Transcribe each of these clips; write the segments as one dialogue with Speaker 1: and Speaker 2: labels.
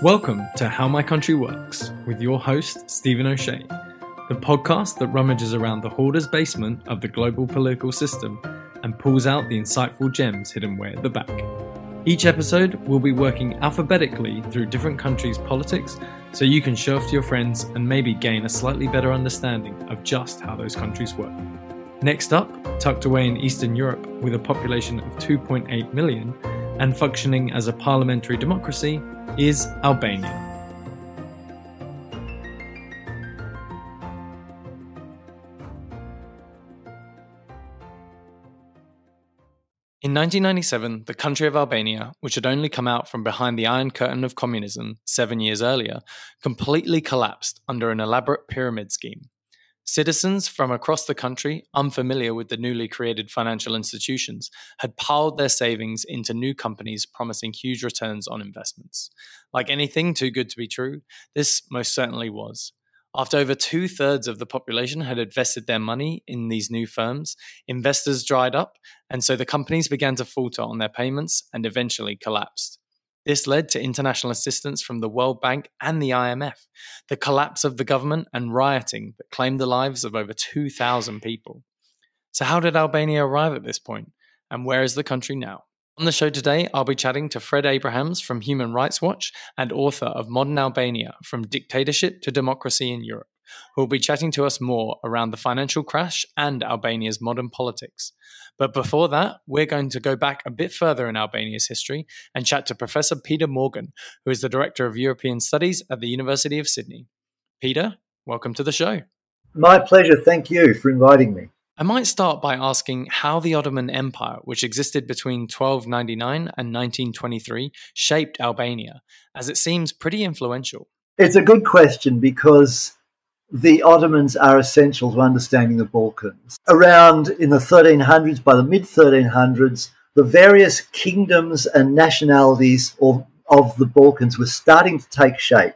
Speaker 1: Welcome to How My Country Works with your host, Stephen O'Shea, the podcast that rummages around the hoarder's basement of the global political system and pulls out the insightful gems hidden way at the back. Each episode, we'll be working alphabetically through different countries' politics so you can show off to your friends and maybe gain a slightly better understanding of just how those countries work. Next up, tucked away in Eastern Europe with a population of 2.8 million and functioning as a parliamentary democracy, is Albania. In 1997, the country of Albania, which had only come out from behind the Iron Curtain of communism seven years earlier, completely collapsed under an elaborate pyramid scheme. Citizens from across the country, unfamiliar with the newly created financial institutions, had piled their savings into new companies promising huge returns on investments. Like anything too good to be true, this most certainly was. After over two thirds of the population had invested their money in these new firms, investors dried up, and so the companies began to falter on their payments and eventually collapsed. This led to international assistance from the World Bank and the IMF, the collapse of the government, and rioting that claimed the lives of over 2,000 people. So, how did Albania arrive at this point, and where is the country now? On the show today, I'll be chatting to Fred Abrahams from Human Rights Watch and author of Modern Albania From Dictatorship to Democracy in Europe who will be chatting to us more around the financial crash and Albania's modern politics. But before that, we're going to go back a bit further in Albania's history and chat to Professor Peter Morgan, who is the Director of European Studies at the University of Sydney. Peter, welcome to the show.
Speaker 2: My pleasure. Thank you for inviting me.
Speaker 1: I might start by asking how the Ottoman Empire, which existed between 1299 and 1923, shaped Albania, as it seems pretty influential.
Speaker 2: It's a good question because the Ottomans are essential to understanding the Balkans. Around in the 1300s, by the mid 1300s, the various kingdoms and nationalities of, of the Balkans were starting to take shape.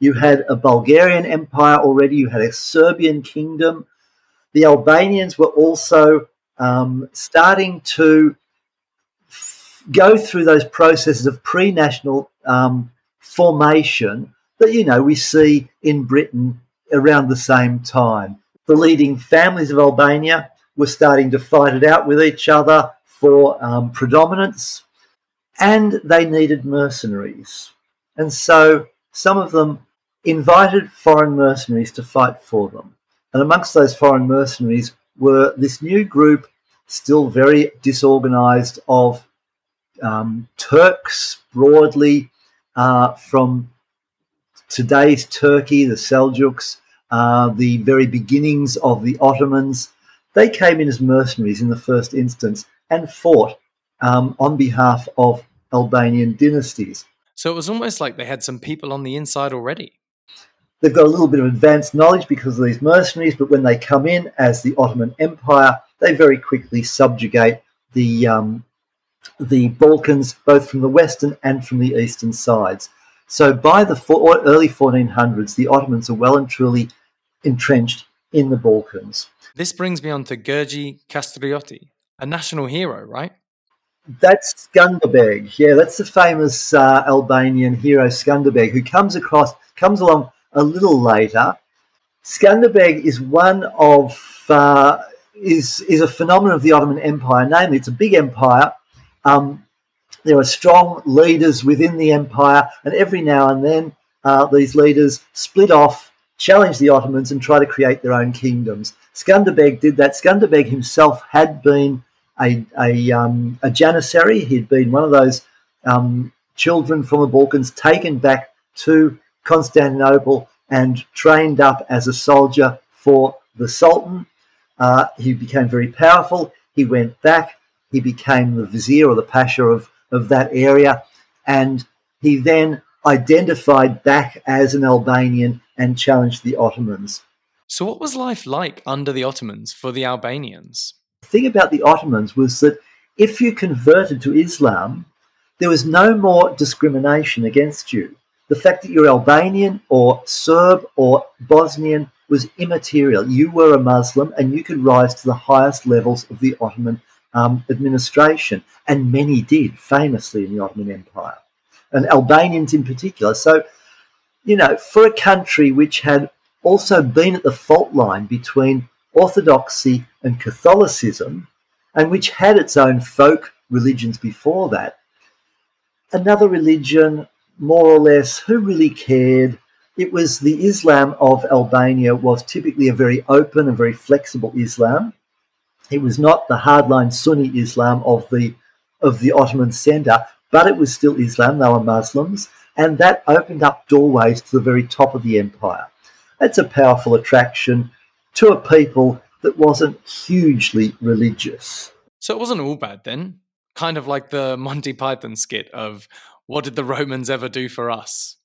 Speaker 2: You had a Bulgarian empire already, you had a Serbian kingdom. The Albanians were also um, starting to f- go through those processes of pre national um, formation that, you know, we see in Britain around the same time. The leading families of Albania were starting to fight it out with each other for um, predominance, and they needed mercenaries. And so some of them invited foreign mercenaries to fight for them. And amongst those foreign mercenaries were this new group, still very disorganized, of um, Turks broadly uh, from today's Turkey, the Seljuks, uh, the very beginnings of the Ottomans. They came in as mercenaries in the first instance and fought um, on behalf of Albanian dynasties.
Speaker 1: So it was almost like they had some people on the inside already.
Speaker 2: They've got a little bit of advanced knowledge because of these mercenaries, but when they come in as the Ottoman Empire, they very quickly subjugate the um, the Balkans, both from the western and from the eastern sides. So by the early 1400s, the Ottomans are well and truly entrenched in the Balkans.
Speaker 1: This brings me on to Gurgi Kastrioti, a national hero, right?
Speaker 2: That's Skanderbeg. Yeah, that's the famous uh, Albanian hero Skanderbeg, who comes across, comes along a little later. Skanderbeg is one of uh, is is a phenomenon of the Ottoman Empire. Namely, it's a big empire. Um, there are strong leaders within the empire, and every now and then uh, these leaders split off challenge the Ottomans and try to create their own kingdoms. Skanderbeg did that. Skanderbeg himself had been a, a, um, a Janissary. He'd been one of those um, children from the Balkans taken back to Constantinople and trained up as a soldier for the Sultan. Uh, he became very powerful. He went back. He became the vizier or the pasha of, of that area. And he then identified back as an Albanian and challenged the Ottomans.
Speaker 1: So, what was life like under the Ottomans for the Albanians?
Speaker 2: The thing about the Ottomans was that if you converted to Islam, there was no more discrimination against you. The fact that you're Albanian or Serb or Bosnian was immaterial. You were a Muslim and you could rise to the highest levels of the Ottoman um, administration, and many did famously in the Ottoman Empire. and Albanians in particular. So, you know, for a country which had also been at the fault line between Orthodoxy and Catholicism, and which had its own folk religions before that, another religion, more or less, who really cared? It was the Islam of Albania was typically a very open and very flexible Islam. It was not the hardline Sunni Islam of the of the Ottoman centre, but it was still Islam. They were Muslims, and that opened up doorways to the very top of the empire. That's a powerful attraction to a people that wasn't hugely religious.
Speaker 1: So it wasn't all bad then. Kind of like the Monty Python skit of "What did the Romans ever do for us?"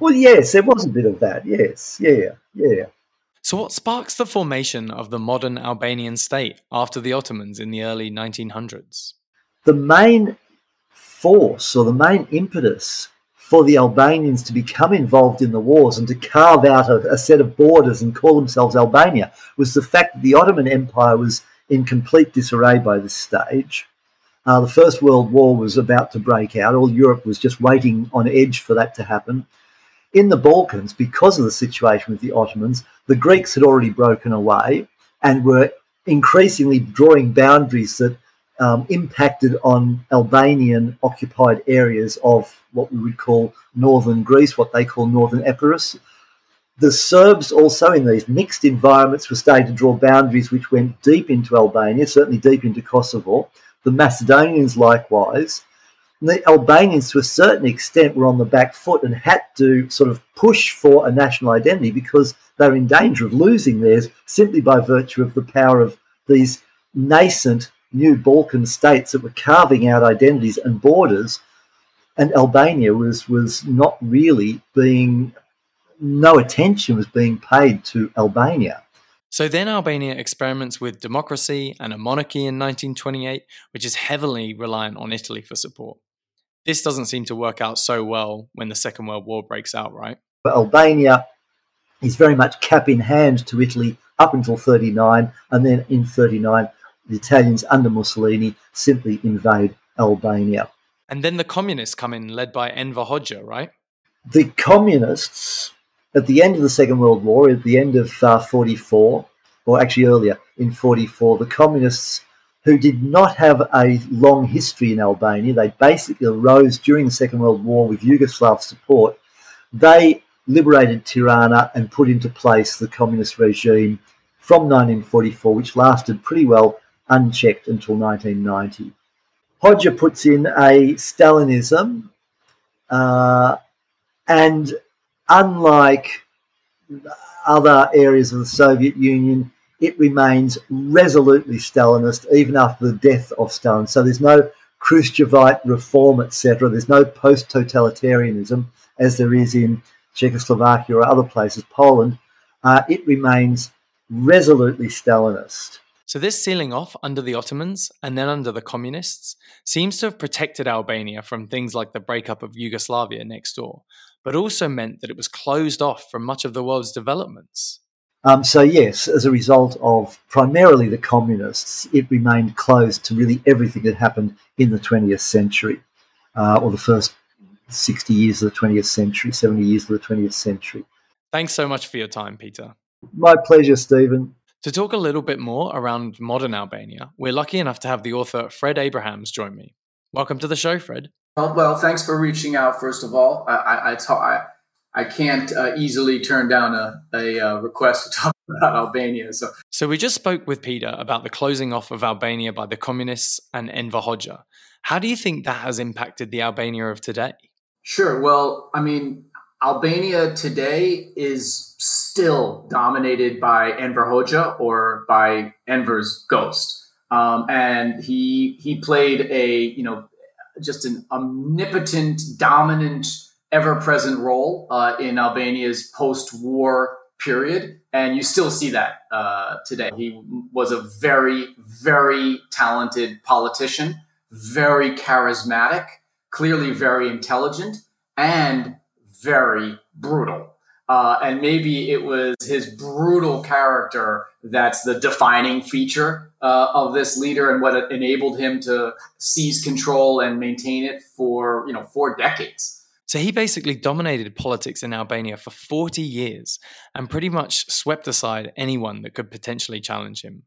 Speaker 2: Well, yes, there was a bit of that. Yes, yeah, yeah.
Speaker 1: So, what sparks the formation of the modern Albanian state after the Ottomans in the early 1900s?
Speaker 2: The main force or the main impetus for the Albanians to become involved in the wars and to carve out a, a, set of borders and call themselves Albania was the fact that the Ottoman Empire was in complete disarray by this stage. Uh, the First World War was about to break out. All Europe was just waiting on edge for that to happen. In the Balkans, because of the situation with the Ottomans, the Greeks had already broken away and were increasingly drawing boundaries that um, impacted on Albanian occupied areas of what we would call northern Greece, what they call northern Epirus. The Serbs also in these mixed environments were starting to draw boundaries which went deep into Albania, certainly deep into Kosovo. The Macedonians likewise the Albanians, to a certain extent, were on the back foot and had to sort of push for a national identity because they're in danger of losing theirs simply by virtue of the power of these nascent new Balkan states that were carving out identities and borders. And Albania was was not really being, no attention was being paid to Albania.
Speaker 1: So then Albania experiments with democracy and a monarchy in 1928, which is heavily reliant on Italy for support. This doesn't seem to work out so well when the Second World War breaks out, right?
Speaker 2: But Albania is very much cap in hand to Italy up until 39, and then in 39, the Italians under Mussolini simply invade Albania.
Speaker 1: And then the communists come in, led by Enver Hoxha, right?
Speaker 2: The communists, at the end of the Second World War, at the end of uh, 44, or actually earlier in 44, the communists who did not have a long history in Albania. They basically arose during the Second World War with Yugoslav support. They liberated Tirana and put into place the communist regime from 1944, which lasted pretty well unchecked until 1990. Hoxha puts in a Stalinism, uh, and unlike other areas of the Soviet Union, it remains resolutely Stalinist even after the death of Stalin. So there's no Khrushchevite reform, etc. There's no post totalitarianism as there is in Czechoslovakia or other places, Poland. Uh, it remains resolutely Stalinist.
Speaker 1: So, this sealing off under the Ottomans and then under the communists seems to have protected Albania from things like the breakup of Yugoslavia next door, but also meant that it was closed off from much of the world's developments.
Speaker 2: Um, so, yes, as a result of primarily the communists, it remained closed to really everything that happened in the 20th century uh, or the first 60 years of the 20th century, 70 years of the 20th century.
Speaker 1: Thanks so much for your time, Peter.
Speaker 2: My pleasure, Stephen.
Speaker 1: To talk a little bit more around modern Albania, we're lucky enough to have the author Fred Abrahams join me. Welcome to the show, Fred.
Speaker 3: Well, well thanks for reaching out, first of all. I, I, I, ta- I can't uh, easily turn down a, a, a, uh, request to talk about Albania. So.
Speaker 1: so we just spoke with Peter about the closing off of Albania by the communists and Enver Hoxha. How do you think that has impacted the Albania of today?
Speaker 3: Sure. Well, I mean, Albania today is still dominated by Enver Hoxha or by Enver's ghost. Um, and he he played a you know just an omnipotent, dominant ever present role uh, in Albania's post war period. And you still see that uh, today. He was a very, very talented politician, very charismatic, clearly very intelligent, and very brutal. Uh, and maybe it was his brutal character that's the defining feature uh, of this leader and what enabled him to seize control and maintain it for you know four decades.
Speaker 1: So he basically dominated politics in Albania for 40 years and pretty much swept aside anyone that could potentially challenge him.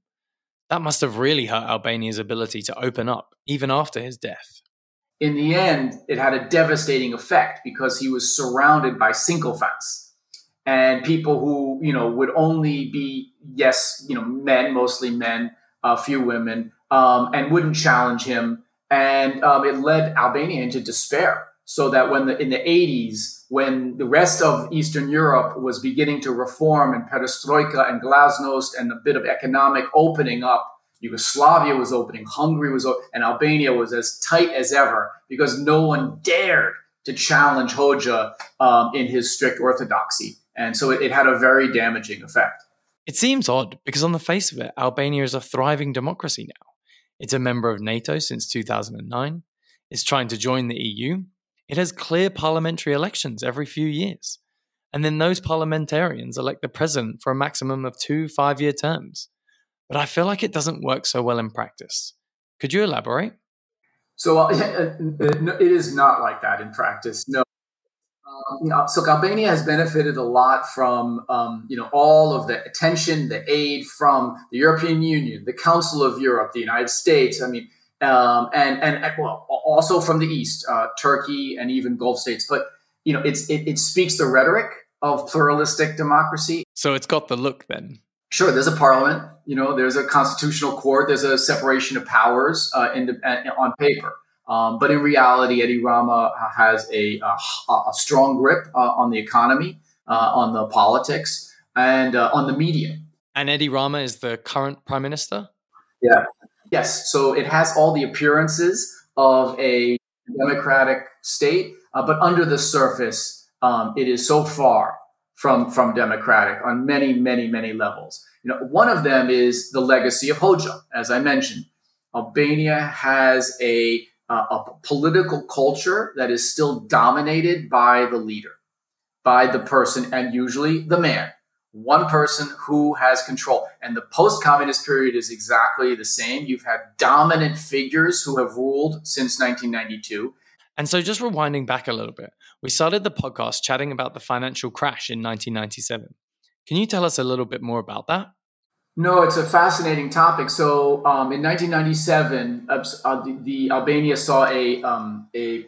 Speaker 1: That must have really hurt Albania's ability to open up, even after his death.
Speaker 3: In the end, it had a devastating effect because he was surrounded by sycophants and people who, you know, would only be, yes, you know, men, mostly men, a few women, um, and wouldn't challenge him. And um, it led Albania into despair so that when the in the 80s when the rest of eastern europe was beginning to reform and perestroika and glasnost and a bit of economic opening up yugoslavia was opening hungary was and albania was as tight as ever because no one dared to challenge hoxha um, in his strict orthodoxy. And so it, it had a very damaging effect.
Speaker 1: It seems odd because on the face of it albania is a thriving democracy now. It's a member of nato since 2009 it's trying to join the eu it has clear parliamentary elections every few years. And then those parliamentarians elect the president for a maximum of two five year terms. But I feel like it doesn't work so well in practice. Could you elaborate?
Speaker 3: So uh, it is not like that in practice. No. Um, you know, so Albania has benefited a lot from um, you know all of the attention, the aid from the European Union, the Council of Europe, the United States. I mean, um, and, and well, also from the east, uh, Turkey and even Gulf states. But you know, it's it, it speaks the rhetoric of pluralistic democracy.
Speaker 1: So it's got the look then.
Speaker 3: Sure, there's a parliament. You know, there's a constitutional court. There's a separation of powers uh, in the, uh, on paper. Um, but in reality, Edi Rama has a, a, a strong grip uh, on the economy, uh, on the politics, and uh, on the media.
Speaker 1: And Edi Rama is the current prime minister.
Speaker 3: Yeah, Yes, so it has all the appearances of a democratic state, uh, but under the surface, um, it is so far from from democratic on many, many, many levels. You know, one of them is the legacy of Hoxha, as I mentioned. Albania has a uh, a political culture that is still dominated by the leader, by the person, and usually the man one person who has control. And the post communist period is exactly the same. You've had dominant figures who have ruled since 1992.
Speaker 1: And so, just rewinding back a little bit, we started the podcast chatting about the financial crash in 1997. Can you tell us a little bit more about that?
Speaker 3: No, it's a fascinating topic. So, um, in 1997, uh, the, the, Albania saw a um, a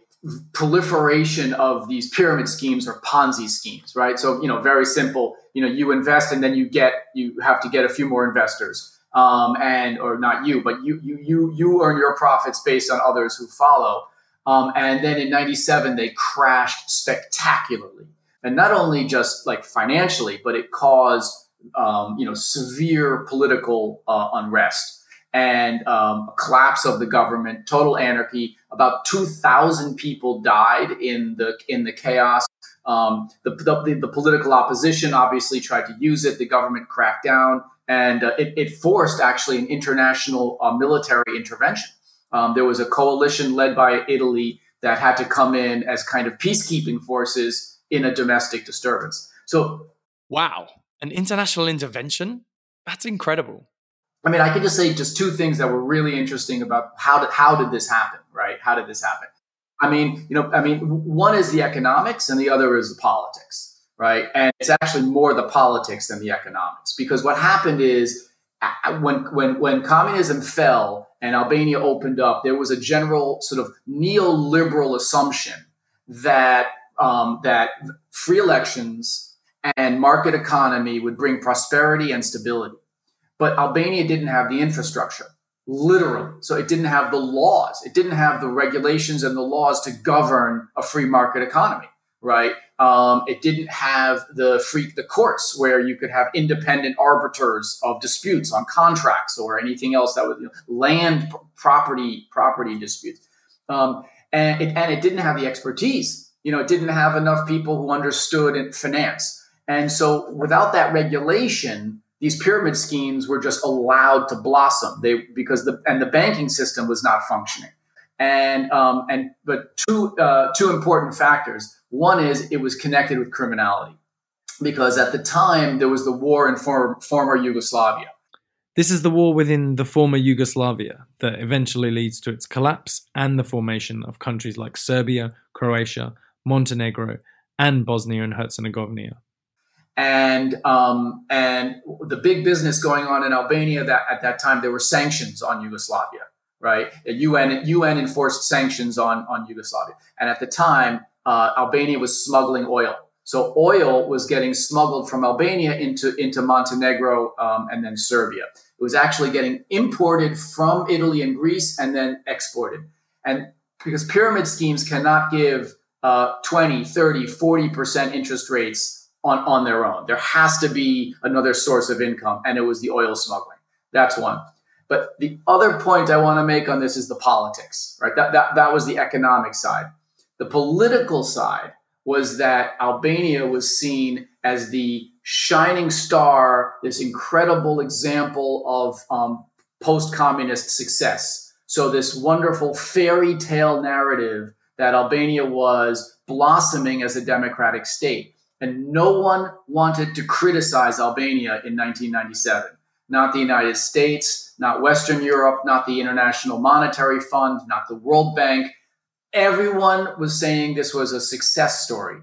Speaker 3: proliferation of these pyramid schemes or Ponzi schemes, right? So, you know, very simple. You know, you invest and then you get you have to get a few more investors, um, and or not you, but you you you you earn your profits based on others who follow. Um, and then in '97 they crashed spectacularly, and not only just like financially, but it caused um, you know severe political uh, unrest and um, collapse of the government, total anarchy. About two thousand people died in the in the chaos. Um, the, the, the, political opposition obviously tried to use it. The government cracked down, and uh, it, it, forced actually an international uh, military intervention. Um, there was a coalition led by Italy that had to come in as kind of peacekeeping forces in a domestic disturbance. So,
Speaker 1: wow, an international intervention? That's incredible.
Speaker 3: I mean, I could just say just two things that were really interesting about how did, how did this happen, right? How did this happen? I mean, you know, I mean, one is the economics and the other is the politics, right? And it's actually more the politics than the economics because what happened is when when when communism fell and Albania opened up, there was a general sort of neoliberal assumption that um, that free elections and market economy would bring prosperity and stability. But Albania didn't have the infrastructure, literally. So it didn't have the laws, it didn't have the regulations and the laws to govern a free market economy, right? Um, it didn't have the free the courts where you could have independent arbiters of disputes on contracts or anything else that was you know, land property property disputes, um, and it, and it didn't have the expertise. You know, it didn't have enough people who understood finance, and so without that regulation, these pyramid schemes were just allowed to blossom. They because the and the banking system was not functioning. And um, and but two uh, two important factors. One is it was connected with criminality because at the time there was the war in for, former Yugoslavia.
Speaker 1: This is the war within the former Yugoslavia that eventually leads to its collapse and the formation of countries like Serbia, Croatia, Montenegro, and Bosnia and Herzegovina.
Speaker 3: And um, and the big business going on in Albania that at that time there were sanctions on Yugoslavia, right? UN UN enforced sanctions on on Yugoslavia, and at the time uh, Albania was smuggling oil. So oil was getting smuggled from Albania into into Montenegro um, and then Serbia. It was actually getting imported from Italy and Greece and then exported. And because pyramid schemes cannot give uh, 20, 30, 40% interest rates on, on their own. There has to be another source of income, and it was the oil smuggling. That's one. But the other point I want to make on this is the politics, right? That, that, that was the economic side. The political side was that Albania was seen as the shining star, this incredible example of um, post communist success. So, this wonderful fairy tale narrative that Albania was blossoming as a democratic state. And no one wanted to criticize Albania in 1997. Not the United States, not Western Europe, not the International Monetary Fund, not the World Bank. Everyone was saying this was a success story.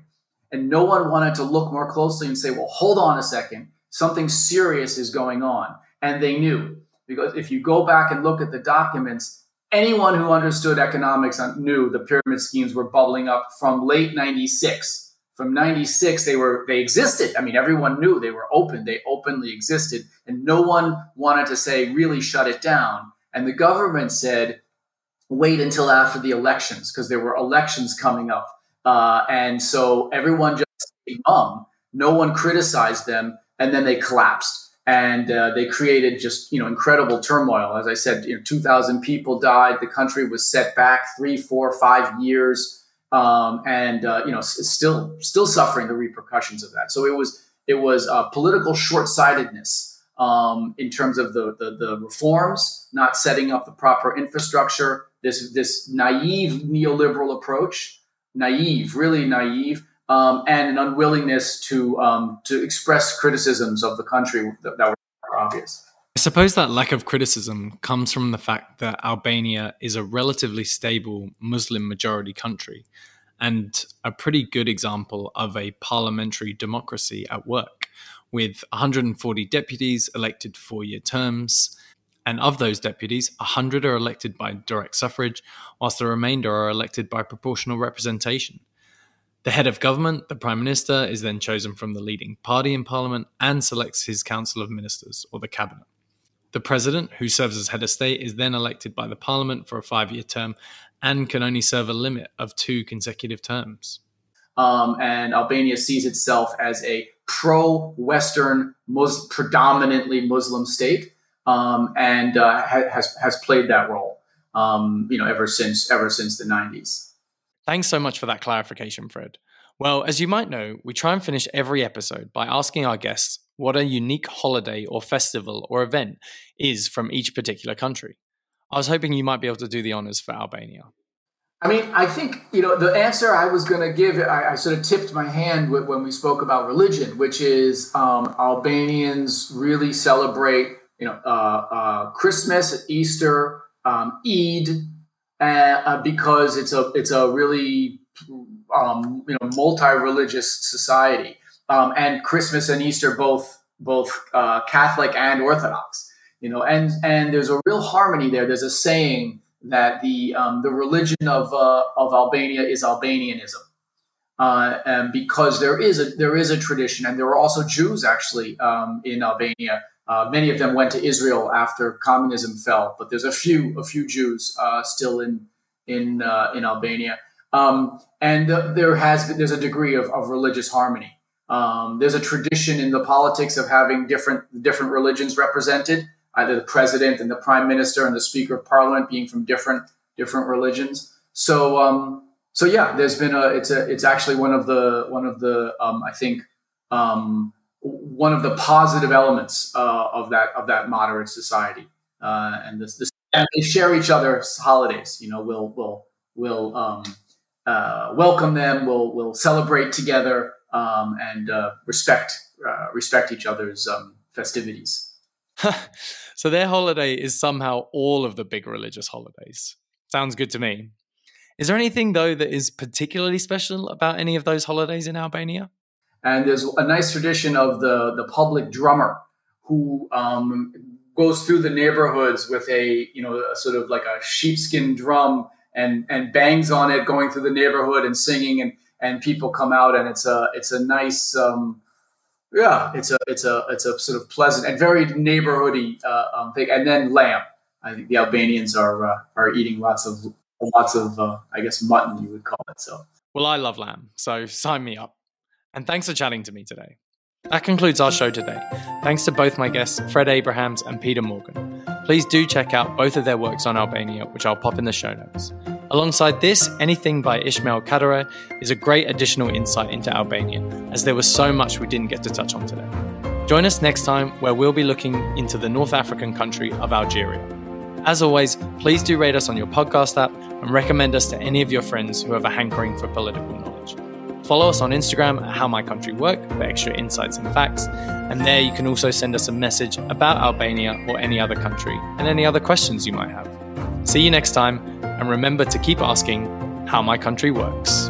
Speaker 3: And no one wanted to look more closely and say, well, hold on a second, something serious is going on. And they knew. Because if you go back and look at the documents, anyone who understood economics knew the pyramid schemes were bubbling up from late 96 from 96 they were they existed. I mean everyone knew they were open. They openly existed. And no one wanted to say really shut it down. And the government said wait until after the elections because there were elections coming up. Uh, and so everyone just mum no one criticized them. And then they collapsed. And uh, they created just you know incredible turmoil. As I said, you know, two thousand people died. The country was set back three, four, five years, um, and uh, you know still still suffering the repercussions of that. So it was it was uh, political short sightedness um, in terms of the, the the reforms, not setting up the proper infrastructure. This this naive neoliberal approach, naive, really naive um, and an unwillingness to um, to express criticisms of the country that, that were obvious.
Speaker 1: I suppose that lack of criticism comes from the fact that Albania is a relatively stable Muslim majority country and a pretty good example of a parliamentary democracy at work, with 140 deputies elected four year terms. And of those deputies, 100 are elected by direct suffrage, whilst the remainder are elected by proportional representation. The head of government, the prime minister, is then chosen from the leading party in parliament and selects his council of ministers, or the cabinet. The president, who serves as head of state, is then elected by the parliament for a five year term and can only serve a limit of two consecutive terms.
Speaker 3: Um, and Albania sees itself as a pro Western, Mus- predominantly Muslim state, um, and uh, ha- has, has played that role. Um, you know, ever since ever since the '90s.
Speaker 1: Thanks so much for that clarification, Fred. Well, as you might know, we try and finish every episode by asking our guests what a unique holiday or festival or event is from each particular country. I was hoping you might be able to do the honors for Albania.
Speaker 3: I mean, I think, you know, the answer I was going to give, I, I, sort of tipped my hand when we spoke about religion, which is um, Albanians really celebrate, you know, uh, uh, Christmas, Easter, um, Eid, uh, because it's a it's a really um, you know multi-religious society, um, and Christmas and Easter both both uh, Catholic and Orthodox. You know, and and there's a real harmony there. There's a saying that the um, the religion of uh, of Albania is Albanianism, uh, and because there is a there is a tradition, and there were also Jews actually um, in Albania uh, many of them went to Israel after communism fell, but there's a few a few Jews uh, still in in uh, in Albania, um, and there has there's a degree of, of religious harmony. Um, there's a tradition in the politics of having different different religions represented, either the president and the prime minister and the speaker of parliament being from different different religions. So um, so yeah, there's been a it's a it's actually one of the one of the um, I think um, one of the positive elements uh, of that of that moderate society. Uh, and this, this and they share each other's holidays. You know, we'll we'll we'll um, uh, welcome them. We'll we'll celebrate together um, and uh, respect uh, respect each other's um, festivities.
Speaker 1: so their holiday is somehow all of the big religious holidays. Sounds good to me. Is there anything though that is particularly special about any of those holidays in Albania?
Speaker 3: And there's a nice tradition of the the public drummer who um, goes through the neighborhoods with a you know a sort of like a sheepskin drum and and bangs on it, going through the neighborhood and singing, and and people come out, and it's a it's a nice. Um, yeah, it's a it's a it's a sort of pleasant and very neighborhoody uh, um, thing. And then lamb. I think the Albanians are uh, are eating lots of lots of uh, I guess mutton you would call it. So
Speaker 1: well, I love lamb, so sign me up. And thanks for chatting to me today. That concludes our show today. Thanks to both my guests, Fred Abrahams and Peter Morgan. Please do check out both of their works on Albania, which I'll pop in the show notes. Alongside this, anything by Ismail Kadare is a great additional insight into Albania, as there was so much we didn't get to touch on today. Join us next time, where we'll be looking into the North African country of Algeria. As always, please do rate us on your podcast app and recommend us to any of your friends who have a hankering for political knowledge. Follow us on Instagram at How My Country Work for extra insights and facts. And there you can also send us a message about Albania or any other country and any other questions you might have. See you next time, and remember to keep asking how my country works.